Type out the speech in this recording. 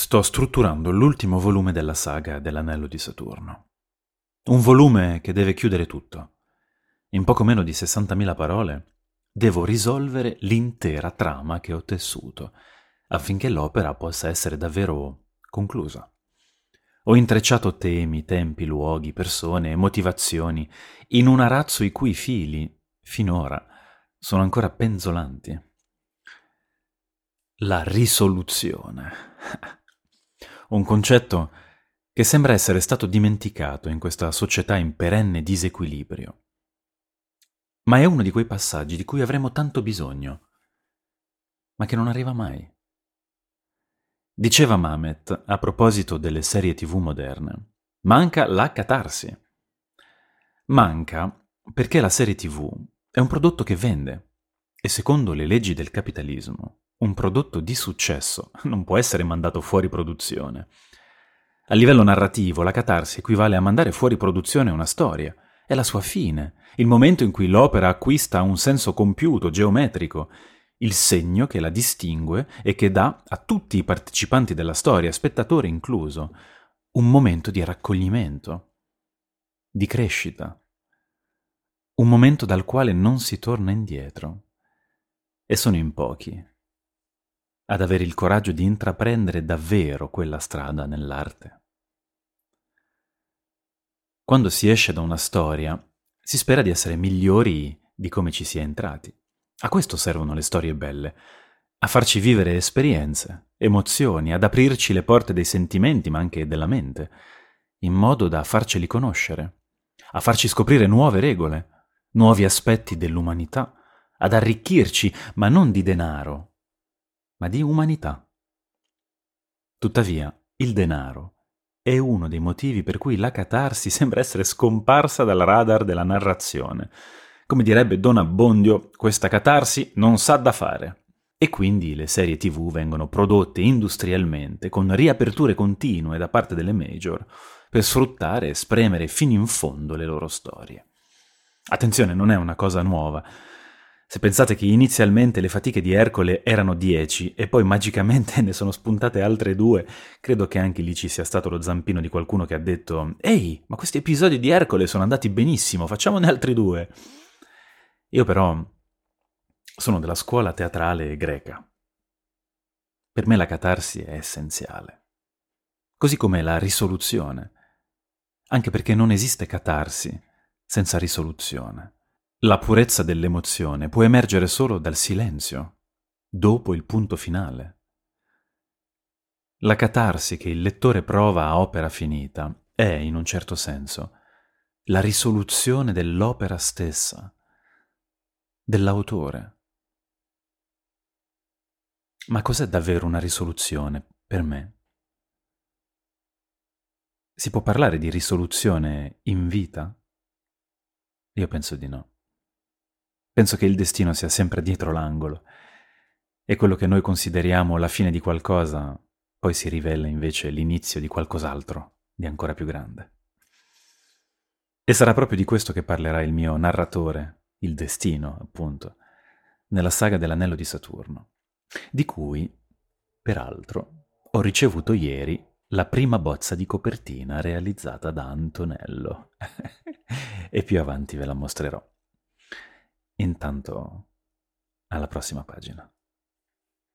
sto strutturando l'ultimo volume della saga dell'Anello di Saturno. Un volume che deve chiudere tutto. In poco meno di 60.000 parole devo risolvere l'intera trama che ho tessuto, affinché l'opera possa essere davvero conclusa. Ho intrecciato temi, tempi, luoghi, persone e motivazioni in un arazzo i cui fili, finora, sono ancora penzolanti. La risoluzione. Un concetto che sembra essere stato dimenticato in questa società in perenne disequilibrio. Ma è uno di quei passaggi di cui avremo tanto bisogno, ma che non arriva mai. Diceva Mamet a proposito delle serie tv moderne, manca la catarsi. Manca perché la serie tv è un prodotto che vende e secondo le leggi del capitalismo un prodotto di successo non può essere mandato fuori produzione. A livello narrativo, la catarsi equivale a mandare fuori produzione una storia. È la sua fine, il momento in cui l'opera acquista un senso compiuto, geometrico, il segno che la distingue e che dà a tutti i partecipanti della storia, spettatore incluso, un momento di raccoglimento, di crescita, un momento dal quale non si torna indietro. E sono in pochi ad avere il coraggio di intraprendere davvero quella strada nell'arte. Quando si esce da una storia, si spera di essere migliori di come ci si è entrati. A questo servono le storie belle, a farci vivere esperienze, emozioni, ad aprirci le porte dei sentimenti, ma anche della mente, in modo da farceli conoscere, a farci scoprire nuove regole, nuovi aspetti dell'umanità, ad arricchirci, ma non di denaro, ma di umanità. Tuttavia, il denaro è uno dei motivi per cui la catarsi sembra essere scomparsa dal radar della narrazione. Come direbbe Don Abbondio, questa catarsi non sa da fare. E quindi le serie tv vengono prodotte industrialmente con riaperture continue da parte delle major per sfruttare e spremere fino in fondo le loro storie. Attenzione, non è una cosa nuova. Se pensate che inizialmente le fatiche di Ercole erano 10 e poi magicamente ne sono spuntate altre due, credo che anche lì ci sia stato lo zampino di qualcuno che ha detto Ehi, ma questi episodi di Ercole sono andati benissimo, facciamone altri due. Io però sono della scuola teatrale greca. Per me la catarsi è essenziale, così come la risoluzione, anche perché non esiste catarsi senza risoluzione. La purezza dell'emozione può emergere solo dal silenzio, dopo il punto finale. La catarsi che il lettore prova a opera finita è, in un certo senso, la risoluzione dell'opera stessa, dell'autore. Ma cos'è davvero una risoluzione per me? Si può parlare di risoluzione in vita? Io penso di no. Penso che il destino sia sempre dietro l'angolo e quello che noi consideriamo la fine di qualcosa poi si rivela invece l'inizio di qualcos'altro di ancora più grande. E sarà proprio di questo che parlerà il mio narratore, il destino, appunto, nella saga dell'anello di Saturno, di cui, peraltro, ho ricevuto ieri la prima bozza di copertina realizzata da Antonello. e più avanti ve la mostrerò. Intanto, alla prossima pagina.